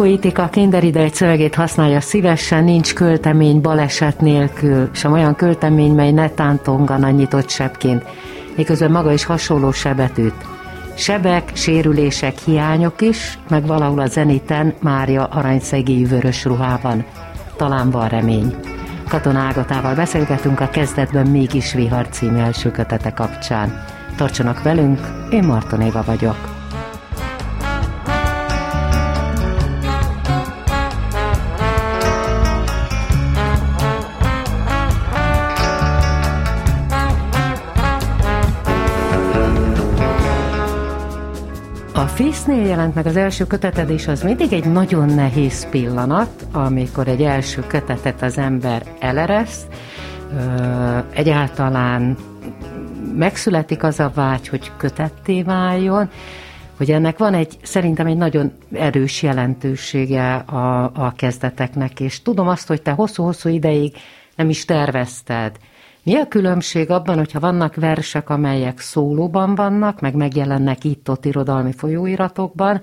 Arszpoetika kinderide egy szövegét használja szívesen, nincs költemény baleset nélkül, sem olyan költemény, mely ne tántongan a nyitott sebként, miközben maga is hasonló sebet üt. Sebek, sérülések, hiányok is, meg valahol a zeniten Mária aranyszegélyű vörös ruhában. Talán van remény. Katona Ágatával beszélgetünk a kezdetben mégis Vihar című első kötete kapcsán. Tartsanak velünk, én Marton Éva vagyok. Fésznél jelent meg az első köteted, és az mindig egy nagyon nehéz pillanat, amikor egy első kötetet az ember elereszt, egyáltalán megszületik az a vágy, hogy kötetté váljon, hogy ennek van egy, szerintem egy nagyon erős jelentősége a, a kezdeteknek, és tudom azt, hogy te hosszú-hosszú ideig nem is tervezted, mi a különbség abban, hogyha vannak versek, amelyek szólóban vannak, meg megjelennek itt-ott irodalmi folyóiratokban,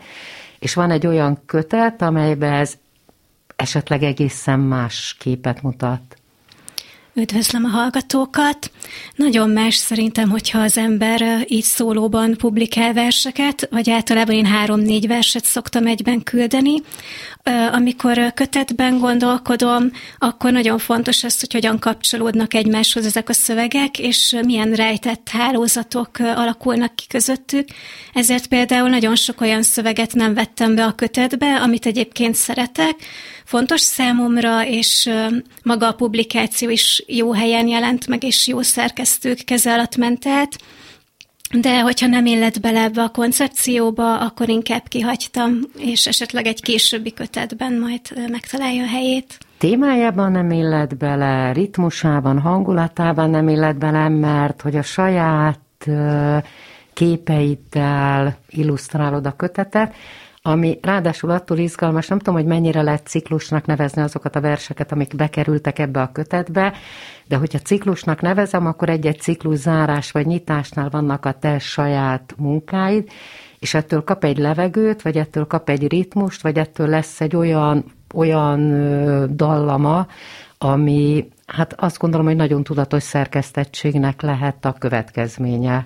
és van egy olyan kötet, amelyben ez esetleg egészen más képet mutat? Üdvözlöm a hallgatókat! Nagyon más szerintem, hogyha az ember így szólóban publikál verseket, vagy általában én három-négy verset szoktam egyben küldeni. Amikor kötetben gondolkodom, akkor nagyon fontos az, hogy hogyan kapcsolódnak egymáshoz ezek a szövegek, és milyen rejtett hálózatok alakulnak ki közöttük. Ezért például nagyon sok olyan szöveget nem vettem be a kötetbe, amit egyébként szeretek, fontos számomra, és maga a publikáció is jó helyen jelent meg, és jó szerkesztők keze alatt ment át. De hogyha nem illet bele ebbe a koncepcióba, akkor inkább kihagytam, és esetleg egy későbbi kötetben majd megtalálja a helyét. Témájában nem illet bele, ritmusában, hangulatában nem illet bele, mert hogy a saját képeiddel illusztrálod a kötetet, ami ráadásul attól izgalmas, nem tudom, hogy mennyire lehet ciklusnak nevezni azokat a verseket, amik bekerültek ebbe a kötetbe, de hogyha ciklusnak nevezem, akkor egy-egy ciklus zárás vagy nyitásnál vannak a te saját munkáid, és ettől kap egy levegőt, vagy ettől kap egy ritmust, vagy ettől lesz egy olyan, olyan dallama, ami hát azt gondolom, hogy nagyon tudatos szerkesztettségnek lehet a következménye.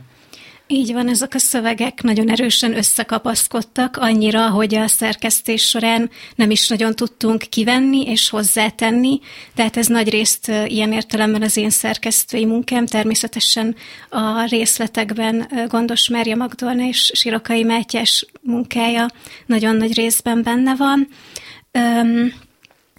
Így van, ezek a szövegek nagyon erősen összekapaszkodtak, annyira, hogy a szerkesztés során nem is nagyon tudtunk kivenni és hozzátenni, tehát ez nagy részt ilyen értelemben az én szerkesztői munkám, természetesen a részletekben Gondos Mária Magdolna és Sirokai Mátyás munkája nagyon nagy részben benne van. Um,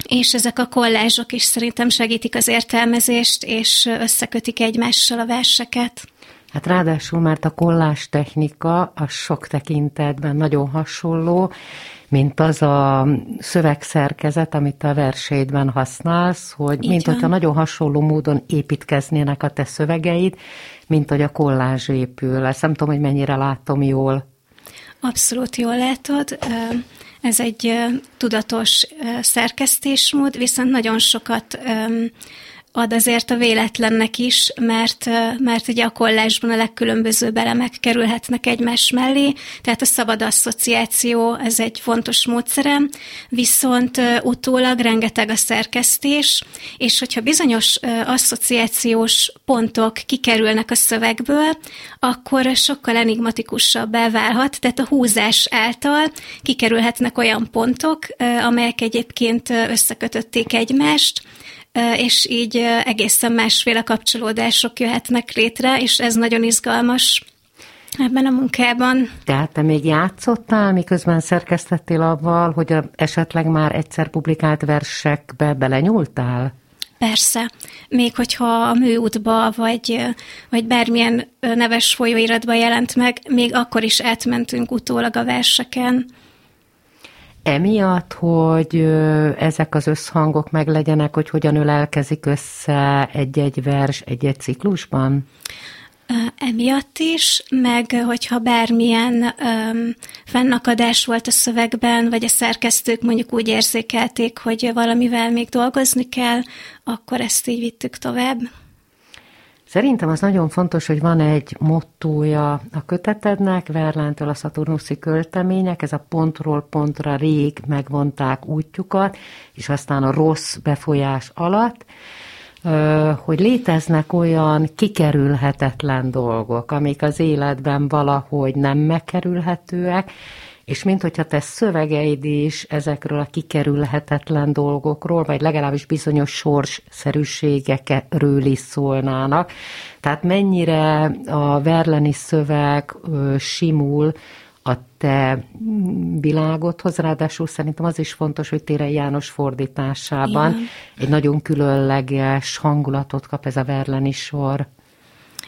és ezek a kollázsok is szerintem segítik az értelmezést, és összekötik egymással a verseket. Hát ráadásul, mert a kollás technika a sok tekintetben nagyon hasonló, mint az a szövegszerkezet, amit a verseidben használsz, hogy Így mint van. hogyha nagyon hasonló módon építkeznének a te szövegeid, mint hogy a kollázs épül. Ezt nem tudom, hogy mennyire látom jól. Abszolút jól látod. Ez egy tudatos szerkesztésmód, viszont nagyon sokat ad azért a véletlennek is, mert, mert ugye a kollásban a legkülönbözőbb elemek kerülhetnek egymás mellé, tehát a szabad asszociáció, ez egy fontos módszerem, viszont utólag rengeteg a szerkesztés, és hogyha bizonyos asszociációs pontok kikerülnek a szövegből, akkor sokkal enigmatikusabbá válhat, tehát a húzás által kikerülhetnek olyan pontok, amelyek egyébként összekötötték egymást, és így egészen másféle kapcsolódások jöhetnek létre, és ez nagyon izgalmas ebben a munkában. Tehát te még játszottál, miközben szerkesztettél avval, hogy esetleg már egyszer publikált versekbe belenyúltál? Persze. Még hogyha a műútba, vagy, vagy bármilyen neves folyóiratba jelent meg, még akkor is átmentünk utólag a verseken. Emiatt, hogy ezek az összhangok meglegyenek, hogy hogyan ölelkezik össze egy-egy vers egy-egy ciklusban? Emiatt is, meg hogyha bármilyen um, fennakadás volt a szövegben, vagy a szerkesztők mondjuk úgy érzékelték, hogy valamivel még dolgozni kell, akkor ezt így vittük tovább. Szerintem az nagyon fontos, hogy van egy mottója a kötetednek, Verlántől a Szaturnuszi költemények, ez a pontról pontra rég megvonták útjukat, és aztán a rossz befolyás alatt, hogy léteznek olyan kikerülhetetlen dolgok, amik az életben valahogy nem megkerülhetőek, és mint hogyha te szövegeid is ezekről a kikerülhetetlen dolgokról, vagy legalábbis bizonyos sorsszerűségekről is szólnának. Tehát mennyire a verleni szöveg simul a te világodhoz, ráadásul szerintem az is fontos, hogy Tére János fordításában Igen. egy nagyon különleges hangulatot kap ez a verleni sor.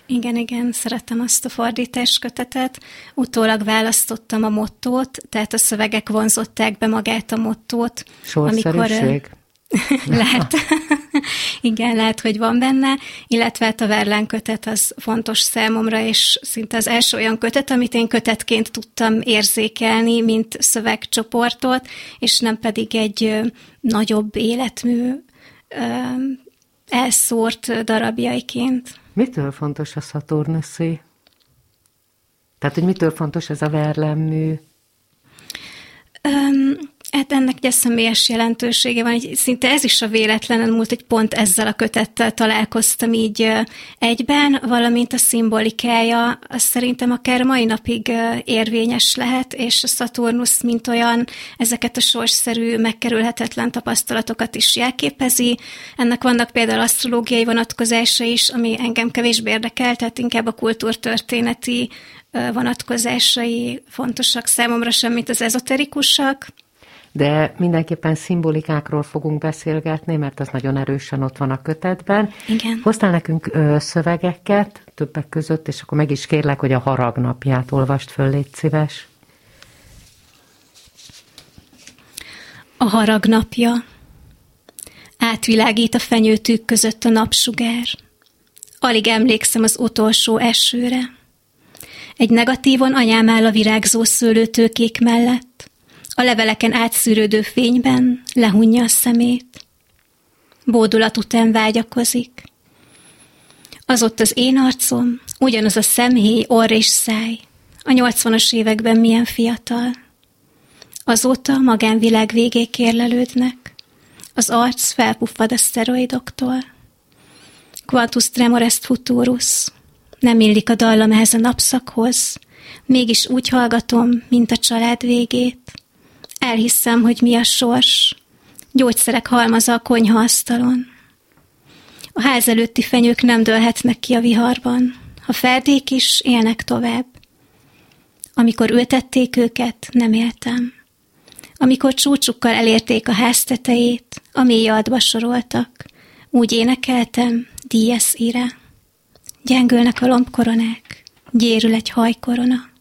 Igen, igen, szeretem azt a fordítás kötetet. Utólag választottam a mottót, tehát a szövegek vonzották be magát a mottót. Amikor lehet. Igen, lehet, hogy van benne, illetve hát a Verlán kötet az fontos számomra, és szinte az első olyan kötet, amit én kötetként tudtam érzékelni, mint szövegcsoportot, és nem pedig egy nagyobb életmű elszórt darabjaiként. Mitől fontos a Szaturnuszi? Tehát, hogy mitől fontos ez a verlemmű? Um, Hát ennek egy személyes jelentősége van, hogy szinte ez is a véletlenen múlt, hogy pont ezzel a kötettel találkoztam így egyben, valamint a szimbolikája, az szerintem akár mai napig érvényes lehet, és a Saturnus, mint olyan, ezeket a sorsszerű, megkerülhetetlen tapasztalatokat is jelképezi. Ennek vannak például asztrológiai vonatkozása is, ami engem kevésbé érdekel, tehát inkább a kultúrtörténeti vonatkozásai fontosak számomra sem, mint az ezoterikusak de mindenképpen szimbolikákról fogunk beszélgetni, mert az nagyon erősen ott van a kötetben. Igen. Hoztál nekünk ö, szövegeket többek között, és akkor meg is kérlek, hogy a harag napját olvast föl, légy szíves. A harag napja. Átvilágít a fenyőtűk között a napsugár. Alig emlékszem az utolsó esőre. Egy negatívon anyám áll a virágzó szőlőtőkék mellett. A leveleken átszűrődő fényben lehunja a szemét. Bódulat után vágyakozik. Az ott az én arcom, ugyanaz a szemhéj, orr és száj. A nyolcvanas években milyen fiatal. Azóta magánvilág végé kérlelődnek. Az arc felpuffad a szteroidoktól. Quantus tremor est futurus. Nem illik a dallam ehhez a napszakhoz. Mégis úgy hallgatom, mint a család végét. Elhiszem, hogy mi a sors. Gyógyszerek halmaza a konyhaasztalon. A ház előtti fenyők nem dőlhetnek ki a viharban. A ferdék is élnek tovább. Amikor ültették őket, nem éltem. Amikor csúcsukkal elérték a ház tetejét, a mély adba soroltak, úgy énekeltem, díjesz ire. Gyengülnek a lombkoronák, gyérül egy hajkorona.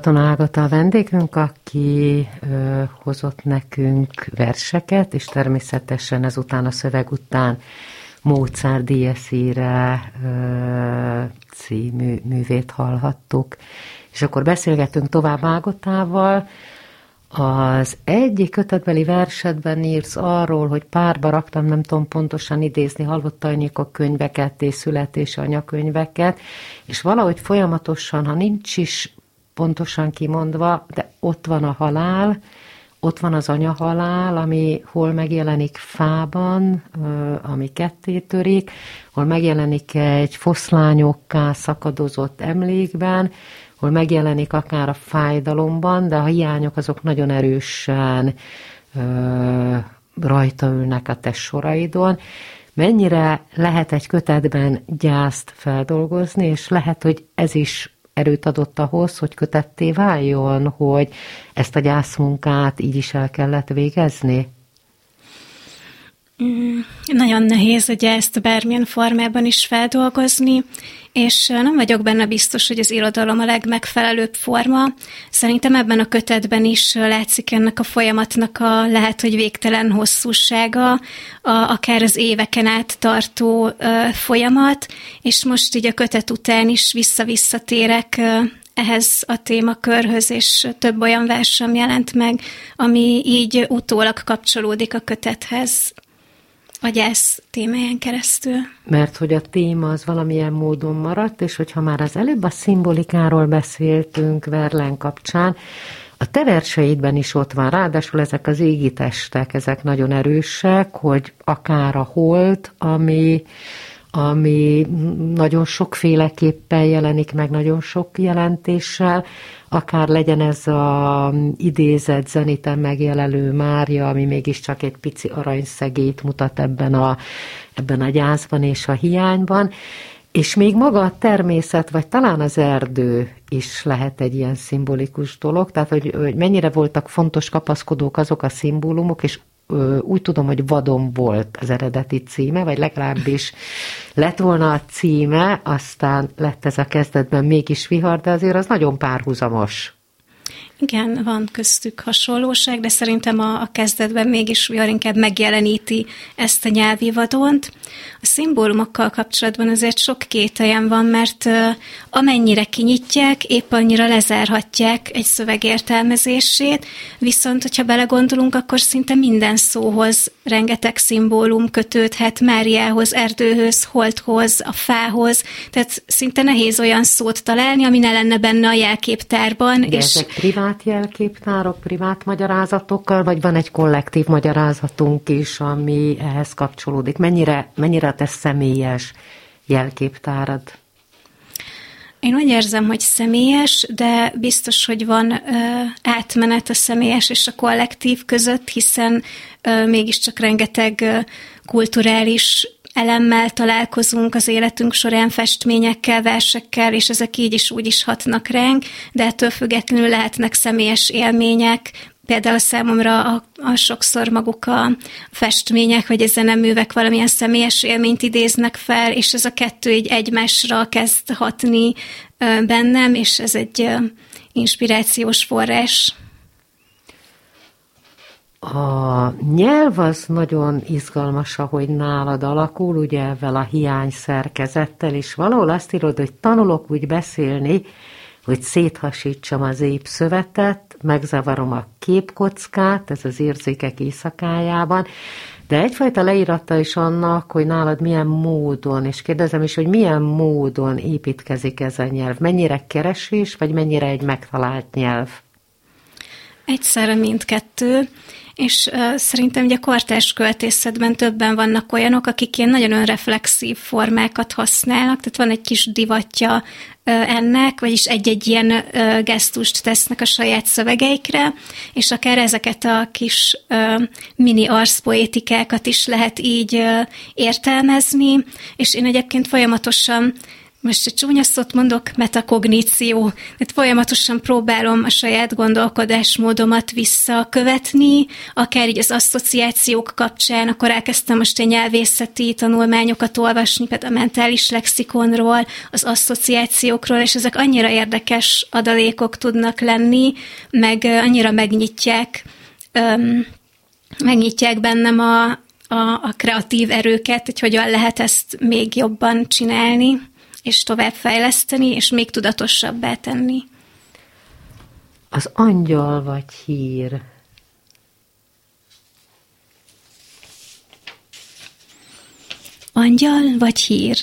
Katona Ágata a vendégünk, aki ö, hozott nekünk verseket, és természetesen ezután a szöveg után Mozart Dieszíre című művét hallhattuk. És akkor beszélgetünk tovább Ágotával. Az egyik kötetbeli versetben írsz arról, hogy párba raktam, nem tudom pontosan idézni, a könyveket és születési anyakönyveket, és valahogy folyamatosan, ha nincs is pontosan kimondva, de ott van a halál, ott van az anyahalál, ami hol megjelenik fában, ami ketté törik, hol megjelenik egy foszlányokká szakadozott emlékben, hol megjelenik akár a fájdalomban, de a hiányok azok nagyon erősen ö, rajta ülnek a te soraidon. Mennyire lehet egy kötetben gyászt feldolgozni, és lehet, hogy ez is erőt adott ahhoz, hogy kötetté váljon, hogy ezt a gyászmunkát így is el kellett végezni? Mm, nagyon nehéz ugye ezt bármilyen formában is feldolgozni, és nem vagyok benne biztos, hogy az irodalom a legmegfelelőbb forma. Szerintem ebben a kötetben is látszik ennek a folyamatnak a lehet, hogy végtelen hosszúsága, a, akár az éveken át tartó uh, folyamat, és most így a kötet után is vissza-visszatérek uh, ehhez a témakörhöz, és több olyan versem jelent meg, ami így utólag kapcsolódik a kötethez a gyász témáján keresztül. Mert hogy a téma az valamilyen módon maradt, és hogyha már az előbb a szimbolikáról beszéltünk Verlen kapcsán, a te verseidben is ott van, ráadásul ezek az égi testek, ezek nagyon erősek, hogy akár a hold, ami, ami nagyon sokféleképpen jelenik meg, nagyon sok jelentéssel, akár legyen ez a idézett zeniten megjelenő Mária, ami mégiscsak egy pici aranyszegét mutat ebben a, ebben a gyászban és a hiányban, és még maga a természet, vagy talán az erdő is lehet egy ilyen szimbolikus dolog, tehát hogy, hogy mennyire voltak fontos kapaszkodók azok a szimbólumok, és úgy tudom, hogy Vadon volt az eredeti címe, vagy legalábbis lett volna a címe, aztán lett ez a kezdetben mégis vihar, de azért az nagyon párhuzamos. Igen, van köztük hasonlóság, de szerintem a, a kezdetben mégis olyan inkább megjeleníti ezt a nyelvi vadont. A szimbólumokkal kapcsolatban azért sok kételjem van, mert amennyire kinyitják, épp annyira lezárhatják egy szöveg értelmezését, viszont hogyha belegondolunk, akkor szinte minden szóhoz rengeteg szimbólum kötődhet Máriához, erdőhöz, holthoz, a fához, tehát szinte nehéz olyan szót találni, ami ne lenne benne a jelképtárban. De és ezek privát privát jelképtárok, privát magyarázatokkal, vagy van egy kollektív magyarázatunk is, ami ehhez kapcsolódik? Mennyire, mennyire te személyes jelképtárad? Én úgy érzem, hogy személyes, de biztos, hogy van ö, átmenet a személyes és a kollektív között, hiszen ö, mégiscsak rengeteg ö, kulturális elemmel találkozunk az életünk során, festményekkel, versekkel, és ezek így is úgy is hatnak ránk, de ettől függetlenül lehetnek személyes élmények, például számomra a, a sokszor maguk a festmények vagy a zeneművek valamilyen személyes élményt idéznek fel, és ez a kettő így egymásra kezd hatni bennem, és ez egy inspirációs forrás. A nyelv az nagyon izgalmas, ahogy nálad alakul, ugye ezzel a hiány szerkezettel, és valahol azt írod, hogy tanulok úgy beszélni, hogy széthasítsam az épp szövetet, megzavarom a képkockát, ez az érzékek éjszakájában, de egyfajta leírata is annak, hogy nálad milyen módon, és kérdezem is, hogy milyen módon építkezik ez a nyelv, mennyire keresés, vagy mennyire egy megtalált nyelv? Egyszerre mindkettő és uh, szerintem ugye kortárs költészetben többen vannak olyanok, akik ilyen nagyon önreflexív formákat használnak, tehát van egy kis divatja uh, ennek, vagyis egy-egy ilyen uh, gesztust tesznek a saját szövegeikre, és akár ezeket a kis uh, mini arszpoétikákat is lehet így uh, értelmezni, és én egyébként folyamatosan most egy csúnya szót mondok, metakogníció. Tehát folyamatosan próbálom a saját gondolkodásmódomat visszakövetni, akár így az asszociációk kapcsán, akkor elkezdtem most egy nyelvészeti tanulmányokat olvasni, például a mentális lexikonról, az asszociációkról, és ezek annyira érdekes adalékok tudnak lenni, meg annyira megnyitják, öm, megnyitják bennem a, a, a kreatív erőket, hogy hogyan lehet ezt még jobban csinálni és továbbfejleszteni, és még tudatosabbá tenni. Az angyal vagy hír? Angyal vagy hír?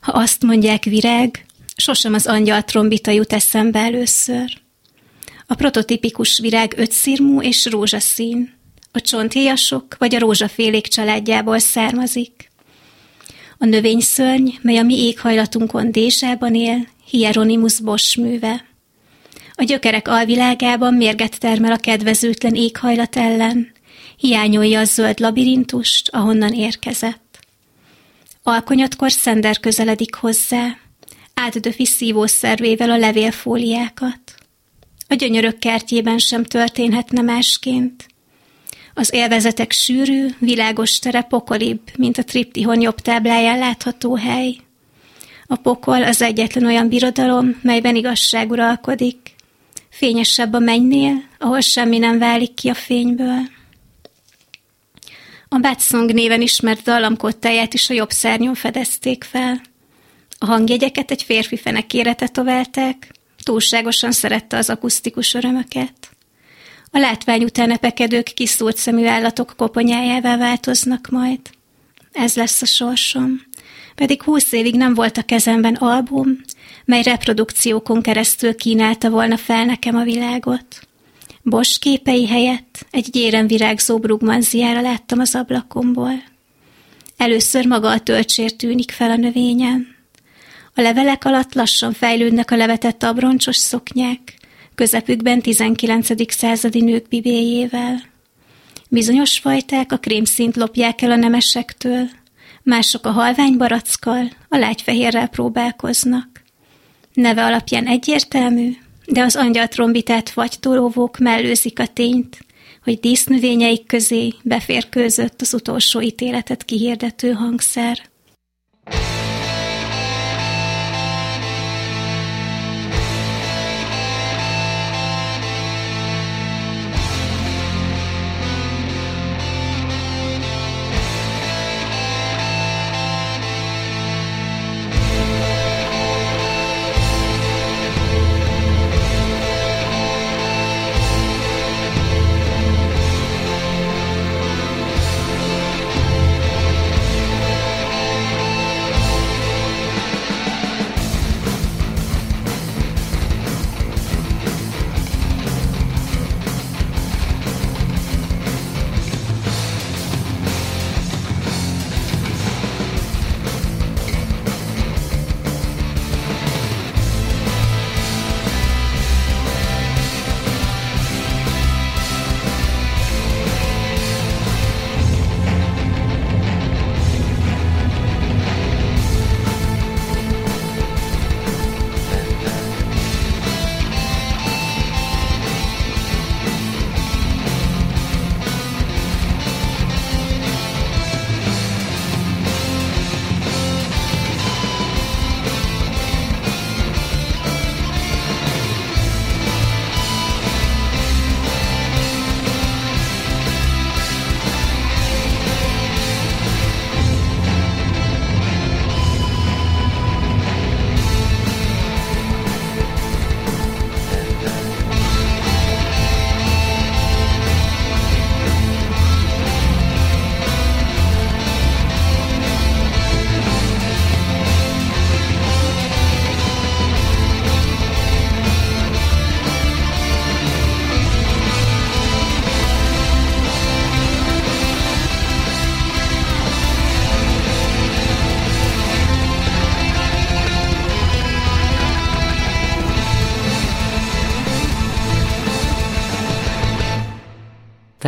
Ha azt mondják virág, sosem az angyal trombita jut eszembe először. A prototipikus virág ötszirmú és rózsaszín. A csonthéjasok vagy a rózsafélék családjából származik. A növényszörny, mely a mi éghajlatunkon désában él, Hieronymus Bosch műve. A gyökerek alvilágában mérget termel a kedvezőtlen éghajlat ellen, hiányolja a zöld labirintust, ahonnan érkezett. Alkonyatkor szender közeledik hozzá, átdöfi szívószervével a levélfóliákat. A gyönyörök kertjében sem történhetne másként. Az élvezetek sűrű, világos tere pokolibb, mint a triptihon jobb tábláján látható hely. A pokol az egyetlen olyan birodalom, melyben igazság uralkodik. Fényesebb a mennynél, ahol semmi nem válik ki a fényből. A Batsong néven ismert dallamkottáját is a jobb szárnyon fedezték fel. A hangjegyeket egy férfi fenekére tetoválták, túlságosan szerette az akusztikus örömöket. A látvány után epekedők kiszúrt szemű állatok koponyájává változnak majd. Ez lesz a sorsom. Pedig húsz évig nem volt a kezemben album, mely reprodukciókon keresztül kínálta volna fel nekem a világot. Bos képei helyett egy gyéren virágzó brugmanziára láttam az ablakomból. Először maga a töltsér tűnik fel a növényen. A levelek alatt lassan fejlődnek a levetett abroncsos szoknyák, közepükben 19. századi nők bibéjével. Bizonyos fajták a krémszint lopják el a nemesektől, mások a halvány barackkal, a lágyfehérrel próbálkoznak. Neve alapján egyértelmű, de az angyaltrombitát vagy toróvók mellőzik a tényt, hogy dísznövényeik közé beférkőzött az utolsó ítéletet kihirdető hangszer.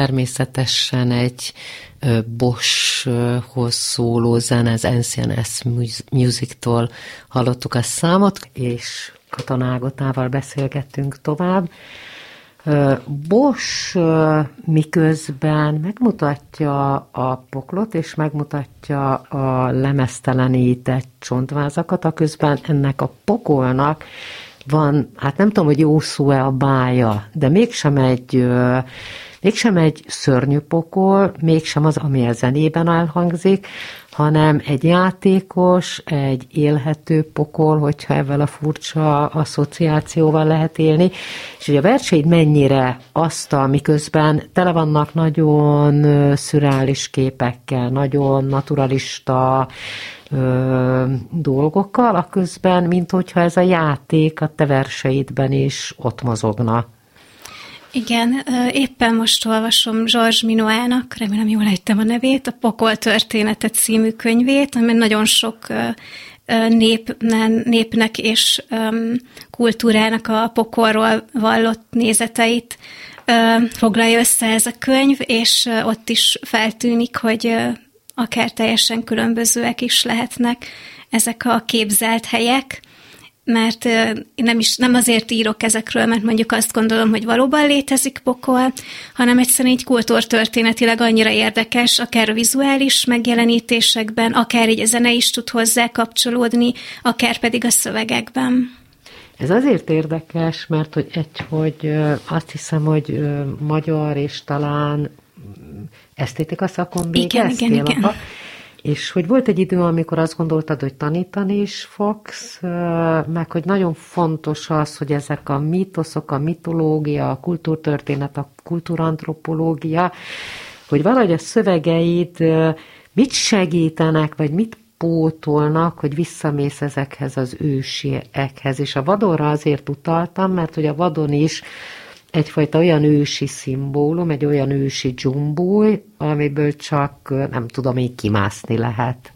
Természetesen egy Boschhoz szóló zene, az NCNS Music-tól hallottuk a számot, és katonágotával beszélgettünk tovább. Bosch miközben megmutatja a poklot, és megmutatja a lemeztelenített csontvázakat, a közben ennek a pokolnak van, hát nem tudom, hogy jó szó-e a bája, de mégsem egy, mégsem egy szörnyű pokol, mégsem az, ami a zenében elhangzik, hanem egy játékos, egy élhető pokol, hogyha ezzel a furcsa asszociációval lehet élni, és hogy a verseid mennyire azt, miközben tele vannak nagyon szürális képekkel, nagyon naturalista ö, dolgokkal, a közben, mint hogyha ez a játék a te verseidben is ott mozogna. Igen, éppen most olvasom Georges Minoának, remélem jól ejtem a nevét, a Pokol története című könyvét, ami nagyon sok népnen, népnek és kultúrának a pokolról vallott nézeteit foglalja össze ez a könyv, és ott is feltűnik, hogy akár teljesen különbözőek is lehetnek ezek a képzelt helyek, mert nem, is, nem azért írok ezekről, mert mondjuk azt gondolom, hogy valóban létezik pokol, hanem egyszerűen így kultúrtörténetileg annyira érdekes, akár a vizuális megjelenítésekben, akár így a zene is tud hozzá kapcsolódni, akár pedig a szövegekben. Ez azért érdekes, mert hogy egy, hogy azt hiszem, hogy magyar és talán esztétika szakon végeztél. Igen, igen, igen. És hogy volt egy idő, amikor azt gondoltad, hogy tanítani is fogsz, meg hogy nagyon fontos az, hogy ezek a mítoszok, a mitológia, a kultúrtörténet, a kultúrantropológia, hogy valahogy a szövegeid mit segítenek, vagy mit pótolnak, hogy visszamész ezekhez az ősiekhez. És a vadonra azért utaltam, mert hogy a vadon is egyfajta olyan ősi szimbólum, egy olyan ősi dzsumbúj, amiből csak nem tudom így kimászni lehet.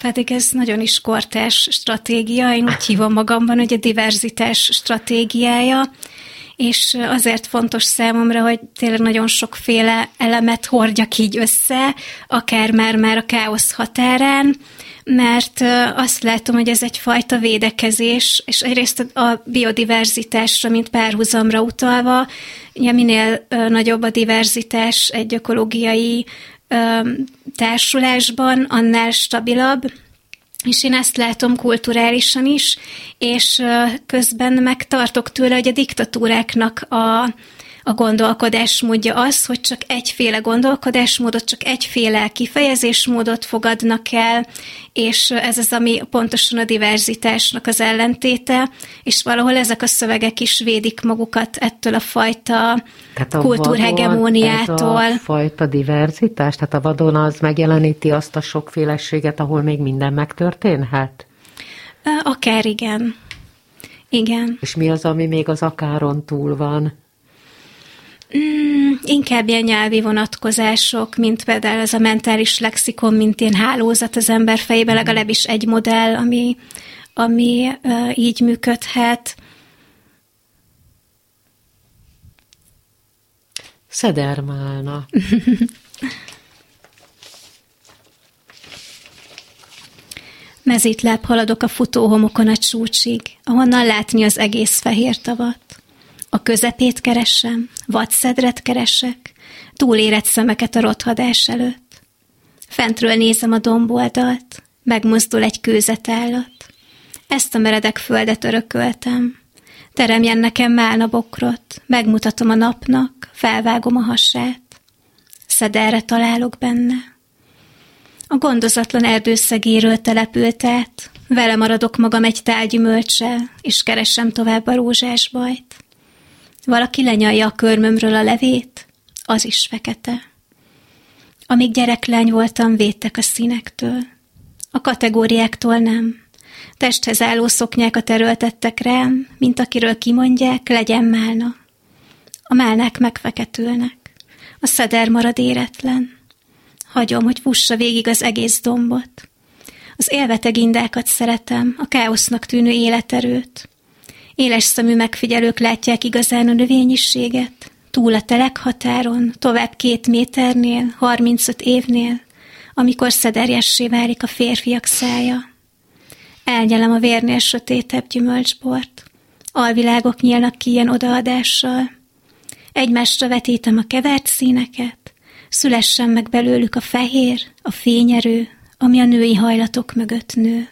Pedig ez nagyon is kortás stratégia, én úgy hívom magamban, hogy a diverzitás stratégiája, és azért fontos számomra, hogy tényleg nagyon sokféle elemet hordjak így össze, akár már már a káosz határán, mert azt látom, hogy ez egyfajta védekezés, és egyrészt a biodiverzitásra, mint párhuzamra utalva, ugye minél nagyobb a diverzitás egy ökológiai társulásban, annál stabilabb, és én ezt látom kulturálisan is, és közben megtartok tőle, hogy a diktatúráknak a, a gondolkodásmódja az, hogy csak egyféle gondolkodásmódot, csak egyféle kifejezésmódot fogadnak el, és ez az, ami pontosan a diverzitásnak az ellentéte, és valahol ezek a szövegek is védik magukat ettől a fajta tehát a kultúrhegemóniától. Ez a fajta diverzitás, tehát a vadon az megjeleníti azt a sokféleséget, ahol még minden megtörténhet? Akár igen. Igen. És mi az, ami még az akáron túl van? Mm, inkább ilyen nyelvi vonatkozások, mint például ez a mentális lexikon, mint ilyen hálózat az ember fejében, legalábbis egy modell, ami, ami uh, így működhet. Szedermálna. Mezítláb haladok a futóhomokon a csúcsig, ahonnan látni az egész fehér tavat. A közepét keresem, vadszedret keresek, túlérett szemeket a rothadás előtt. Fentről nézem a domboldalt, megmozdul egy kőzetállat. Ezt a meredek földet örököltem. Teremjen nekem málna bokrot, megmutatom a napnak, felvágom a hasát. Szederre találok benne. A gondozatlan erdőszegéről települt át, vele maradok magam egy tálgyümölcsel, és keresem tovább a rózsás bajt. Valaki lenyalja a körmömről a levét, az is fekete. Amíg gyereklány voltam, védtek a színektől. A kategóriáktól nem. Testhez álló szoknyákat erőltettek rám, mint akiről kimondják, legyen málna. A málnák megfeketülnek. A szeder marad éretlen. Hagyom, hogy fussa végig az egész dombot. Az élveteg indákat szeretem, a káosznak tűnő életerőt. Éles szemű megfigyelők látják igazán a növényiséget, túl a telekhatáron, tovább két méternél, 35 évnél, amikor szederjessé válik a férfiak szája. Elnyelem a vérnél sötétebb gyümölcsbort, alvilágok nyílnak ki ilyen odaadással. Egymásra vetítem a kevert színeket, szülessen meg belőlük a fehér, a fényerő, ami a női hajlatok mögött nő.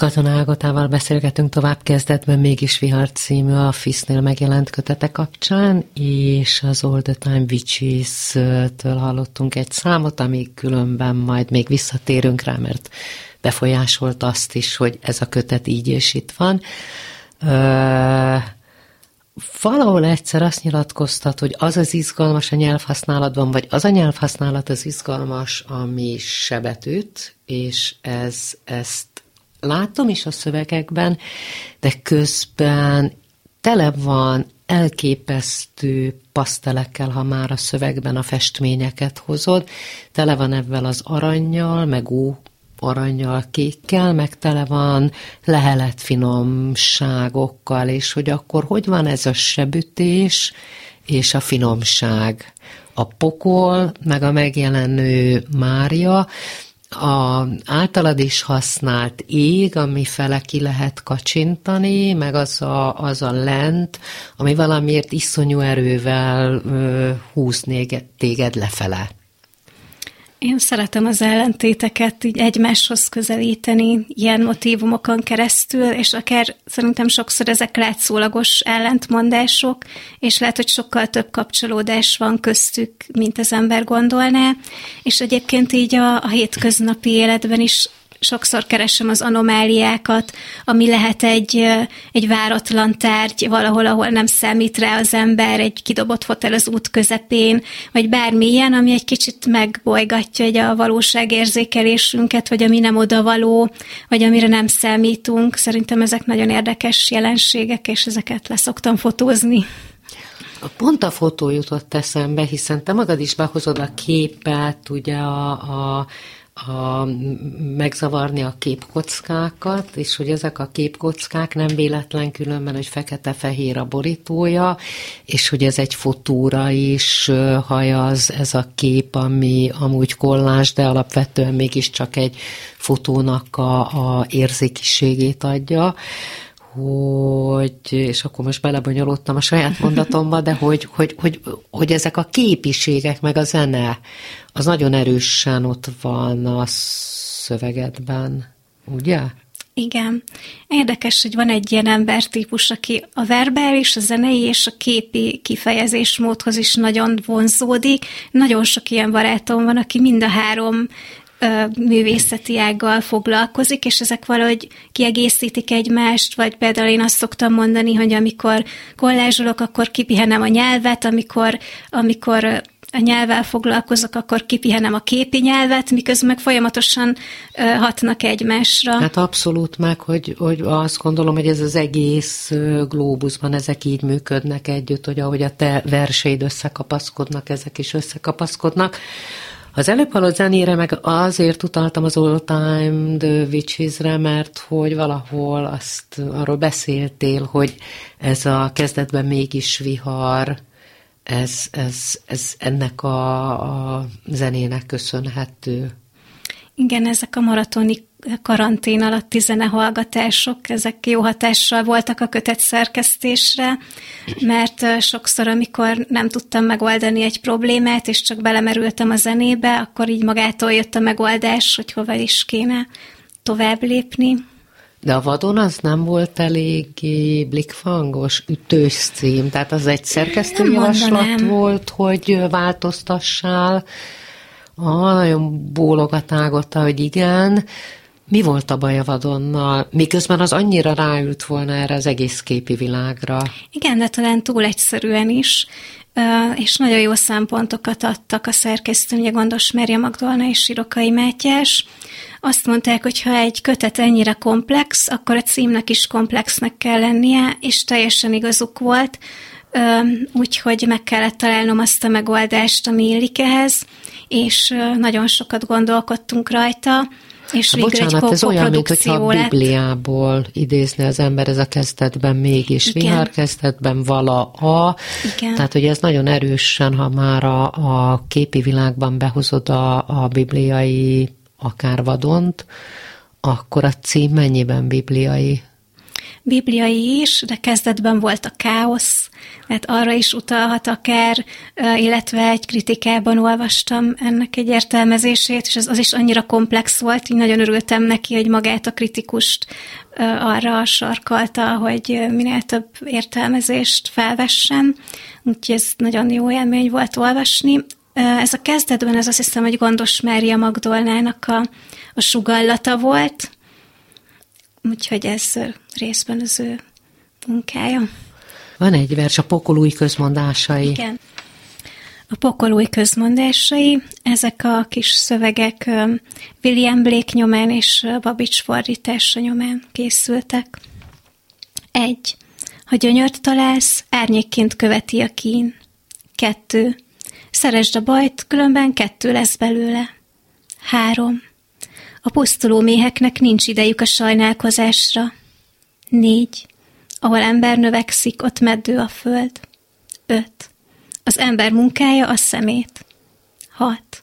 Katona Ágotával beszélgetünk tovább kezdetben, mégis Vihar című a Fisznél megjelent kötete kapcsán, és az All the Time Witches-től hallottunk egy számot, ami különben majd még visszatérünk rá, mert befolyásolt azt is, hogy ez a kötet így és itt van. Ö, valahol egyszer azt nyilatkoztat, hogy az az izgalmas a nyelvhasználatban, vagy az a nyelvhasználat az izgalmas, ami sebet üt, és ez, ezt látom is a szövegekben, de közben tele van elképesztő pasztelekkel, ha már a szövegben a festményeket hozod, tele van ebben az aranyjal, meg ó, aranyjal, kékkel, meg tele van lehelet finomságokkal, és hogy akkor hogy van ez a sebütés, és a finomság. A pokol, meg a megjelenő Mária, a általad is használt ég, ami fele ki lehet kacsintani, meg az a, az a lent, ami valamiért iszonyú erővel ö, húz téged lefele. Én szeretem az ellentéteket így egymáshoz közelíteni ilyen motivumokon keresztül, és akár szerintem sokszor ezek látszólagos ellentmondások, és lehet, hogy sokkal több kapcsolódás van köztük, mint az ember gondolná, és egyébként így a, a hétköznapi életben is sokszor keresem az anomáliákat, ami lehet egy, egy váratlan tárgy valahol, ahol nem számít rá az ember, egy kidobott fotel az út közepén, vagy bármilyen, ami egy kicsit megbolygatja egy a valóságérzékelésünket, vagy ami nem odavaló, vagy amire nem számítunk. Szerintem ezek nagyon érdekes jelenségek, és ezeket leszoktam fotózni. Pont a fotó jutott eszembe, hiszen te magad is behozod a képet, ugye a, a a, megzavarni a képkockákat, és hogy ezek a képkockák nem véletlen különben, hogy fekete-fehér a borítója, és hogy ez egy fotóra is hajaz ez a kép, ami amúgy kollás, de alapvetően mégiscsak egy fotónak a, a érzékiségét adja hogy, és akkor most belebonyolódtam a saját mondatomba, de hogy, hogy, hogy, hogy ezek a képiségek, meg a zene, az nagyon erősen ott van a szövegedben, ugye? Igen. Érdekes, hogy van egy ilyen embertípus, aki a verbális, a zenei és a képi kifejezésmódhoz is nagyon vonzódik. Nagyon sok ilyen barátom van, aki mind a három művészeti ággal foglalkozik, és ezek valahogy kiegészítik egymást, vagy például én azt szoktam mondani, hogy amikor kollázsolok, akkor kipihenem a nyelvet, amikor, amikor a nyelvvel foglalkozok, akkor kipihenem a képi nyelvet, miközben meg folyamatosan hatnak egymásra. Hát abszolút meg, hogy, hogy azt gondolom, hogy ez az egész glóbuszban ezek így működnek együtt, hogy ahogy a te verseid összekapaszkodnak, ezek is összekapaszkodnak. Az előbb hallott zenére meg azért utaltam az All Time The Witches-re, mert hogy valahol azt arról beszéltél, hogy ez a kezdetben mégis vihar, ez, ez, ez ennek a, a zenének köszönhető. Igen, ezek a maratoni karantén alatti zenehallgatások, ezek jó hatással voltak a kötet szerkesztésre, mert sokszor, amikor nem tudtam megoldani egy problémát, és csak belemerültem a zenébe, akkor így magától jött a megoldás, hogy hova is kéne tovább lépni. De a vadon az nem volt eléggé blikfangos, ütős cím, tehát az egy szerkesztői javaslat volt, hogy változtassál. Ah, nagyon bólogatágotta, hogy igen, mi volt a baj a vadonnal, miközben az annyira ráült volna erre az egész képi világra? Igen, de talán túl egyszerűen is, és nagyon jó szempontokat adtak a szerkesztő, ugye Gondos Merja Magdolna és Sirokai Mátyás. Azt mondták, hogy ha egy kötet ennyire komplex, akkor a címnek is komplexnek kell lennie, és teljesen igazuk volt, úgyhogy meg kellett találnom azt a megoldást, ami illik ehhez, és nagyon sokat gondolkodtunk rajta, és hát bocsánat, egy ez olyan, mint hogyha a Bibliából idézne az ember, ez a kezdetben mégis Igen. vihar, kezdetben vala a. Igen. Tehát, hogy ez nagyon erősen, ha már a, a képi világban behozod a, a bibliai akár vadont, akkor a cím mennyiben bibliai? Bibliai is, de kezdetben volt a káosz, mert arra is utalhat akár, illetve egy kritikában olvastam ennek egy értelmezését, és az, az is annyira komplex volt, így nagyon örültem neki, hogy magát a kritikust arra sarkalta, hogy minél több értelmezést felvessen, úgyhogy ez nagyon jó élmény volt olvasni. Ez a kezdetben, ez azt hiszem, hogy Gondos Mária Magdolnának a, a sugallata volt, úgyhogy ez részben az ő munkája. Van egy vers, a pokolúj közmondásai. Igen. A pokolúj közmondásai, ezek a kis szövegek William Blake nyomán és Babics fordítása nyomán készültek. Egy. Ha gyönyört találsz, árnyékként követi a kín. Kettő. Szeresd a bajt, különben kettő lesz belőle. Három. A pusztuló méheknek nincs idejük a sajnálkozásra. Négy. Ahol ember növekszik, ott meddő a föld. Öt. ember munkája a szemét. 6.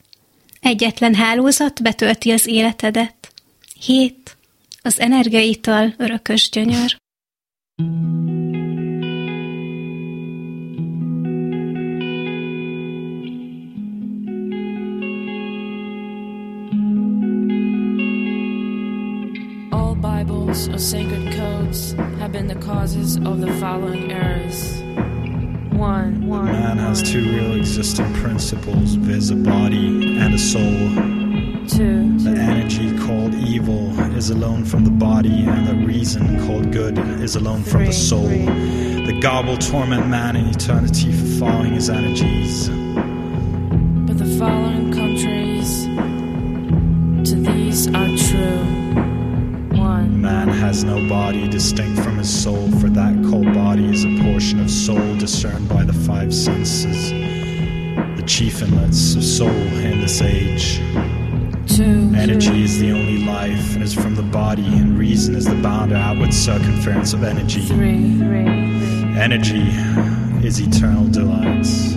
Egyetlen hálózat betölti az életedet. 7. Az energiaital örökös gyönyör. All Bibles or sacred codes have been the causes of the following errors. One. One. Man has two real existing principles viz, a body and a soul. Two. The energy called evil is alone from the body, and the reason called good is alone from the soul. The God will torment man in eternity for following his energies. But the following contraries to these are true. Man has no body distinct from his soul, for that cold body is a portion of soul discerned by the five senses, the chief inlets of soul in this age. Two. Energy is the only life and is from the body, and reason is the bounder outward circumference of energy. Energy is eternal delights.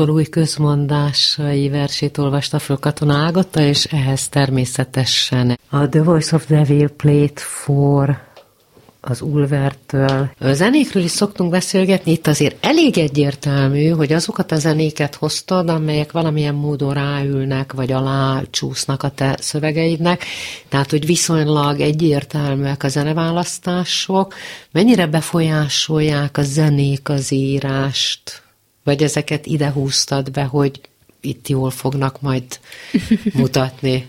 A pokol új közmondásai versét olvasta föl Katona Ágota, és ehhez természetesen a The Voice of Devil Plate for az Ulvertől. A zenékről is szoktunk beszélgetni, itt azért elég egyértelmű, hogy azokat a zenéket hoztad, amelyek valamilyen módon ráülnek, vagy alá csúsznak a te szövegeidnek, tehát, hogy viszonylag egyértelműek a zeneválasztások, mennyire befolyásolják a zenék az írást, vagy ezeket ide húztad be, hogy itt jól fognak majd mutatni?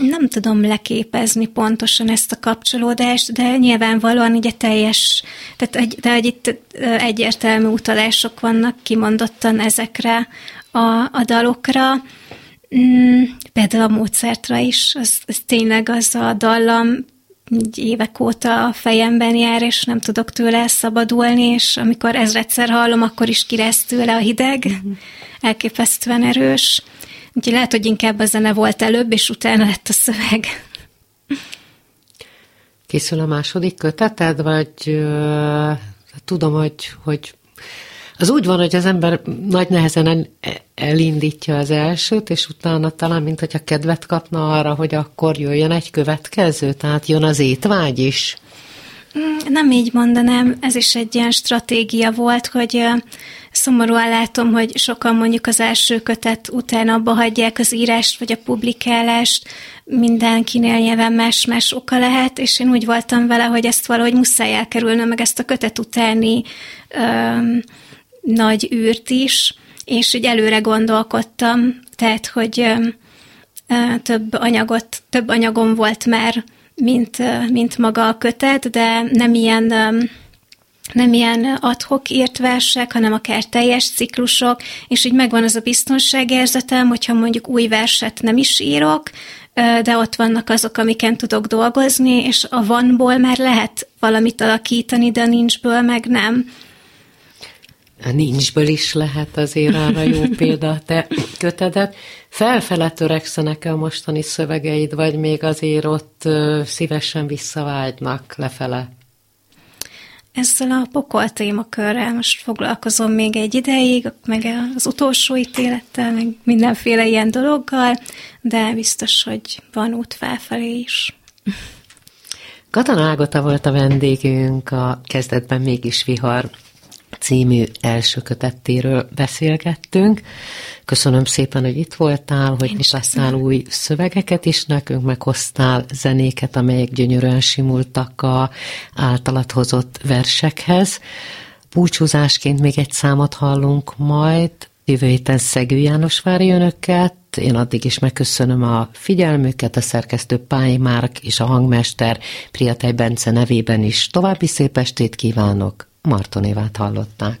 Nem tudom leképezni pontosan ezt a kapcsolódást, de nyilvánvalóan ugye teljes, tehát egy, de egy itt egyértelmű utalások vannak kimondottan ezekre a, a dalokra. Mm, például a Mozartra is, az, az tényleg az a dallam így évek óta a fejemben jár, és nem tudok tőle szabadulni, és amikor ezredszer hallom, akkor is kiresz tőle a hideg, mm-hmm. elképesztően erős. Úgyhogy lehet, hogy inkább a zene volt előbb, és utána lett a szöveg. Készül a második köteted, vagy tudom, hogy, hogy az úgy van, hogy az ember nagy nehezen elindítja az elsőt, és utána talán, mint hogyha kedvet kapna arra, hogy akkor jöjjön egy következő, tehát jön az étvágy is. Mm, nem így mondanám, ez is egy ilyen stratégia volt, hogy szomorúan látom, hogy sokan mondjuk az első kötet után abba hagyják az írást vagy a publikálást, mindenkinél nyilván más-más oka lehet, és én úgy voltam vele, hogy ezt valahogy muszáj elkerülne, meg ezt a kötet utáni öm, nagy űrt is, és így előre gondolkodtam, tehát, hogy több anyagot, több anyagom volt már mint, mint maga a kötet, de nem ilyen nem ilyen adhok írt versek, hanem akár teljes ciklusok, és így megvan az a biztonságérzetem, hogyha mondjuk új verset nem is írok, de ott vannak azok, amiken tudok dolgozni, és a vanból már lehet valamit alakítani, de nincsből meg nem. A nincsből is lehet azért arra jó példa te kötedet. Felfele törekszenek a mostani szövegeid, vagy még azért ott szívesen visszavágynak lefele? Ezzel a pokol témakörrel most foglalkozom még egy ideig, meg az utolsó ítélettel, meg mindenféle ilyen dologgal, de biztos, hogy van út felfelé is. Katana Ágota volt a vendégünk, a kezdetben mégis vihar című első kötettéről beszélgettünk. Köszönöm szépen, hogy itt voltál, hogy mutattál új szövegeket is nekünk, meghoztál zenéket, amelyek gyönyörűen simultak a általad hozott versekhez. Búcsúzásként még egy számot hallunk majd, jövő héten Szegő János várja önöket, én addig is megköszönöm a figyelmüket, a szerkesztő Pály Márk és a hangmester Priatej Bence nevében is. További szép estét kívánok! Martonévát hallották.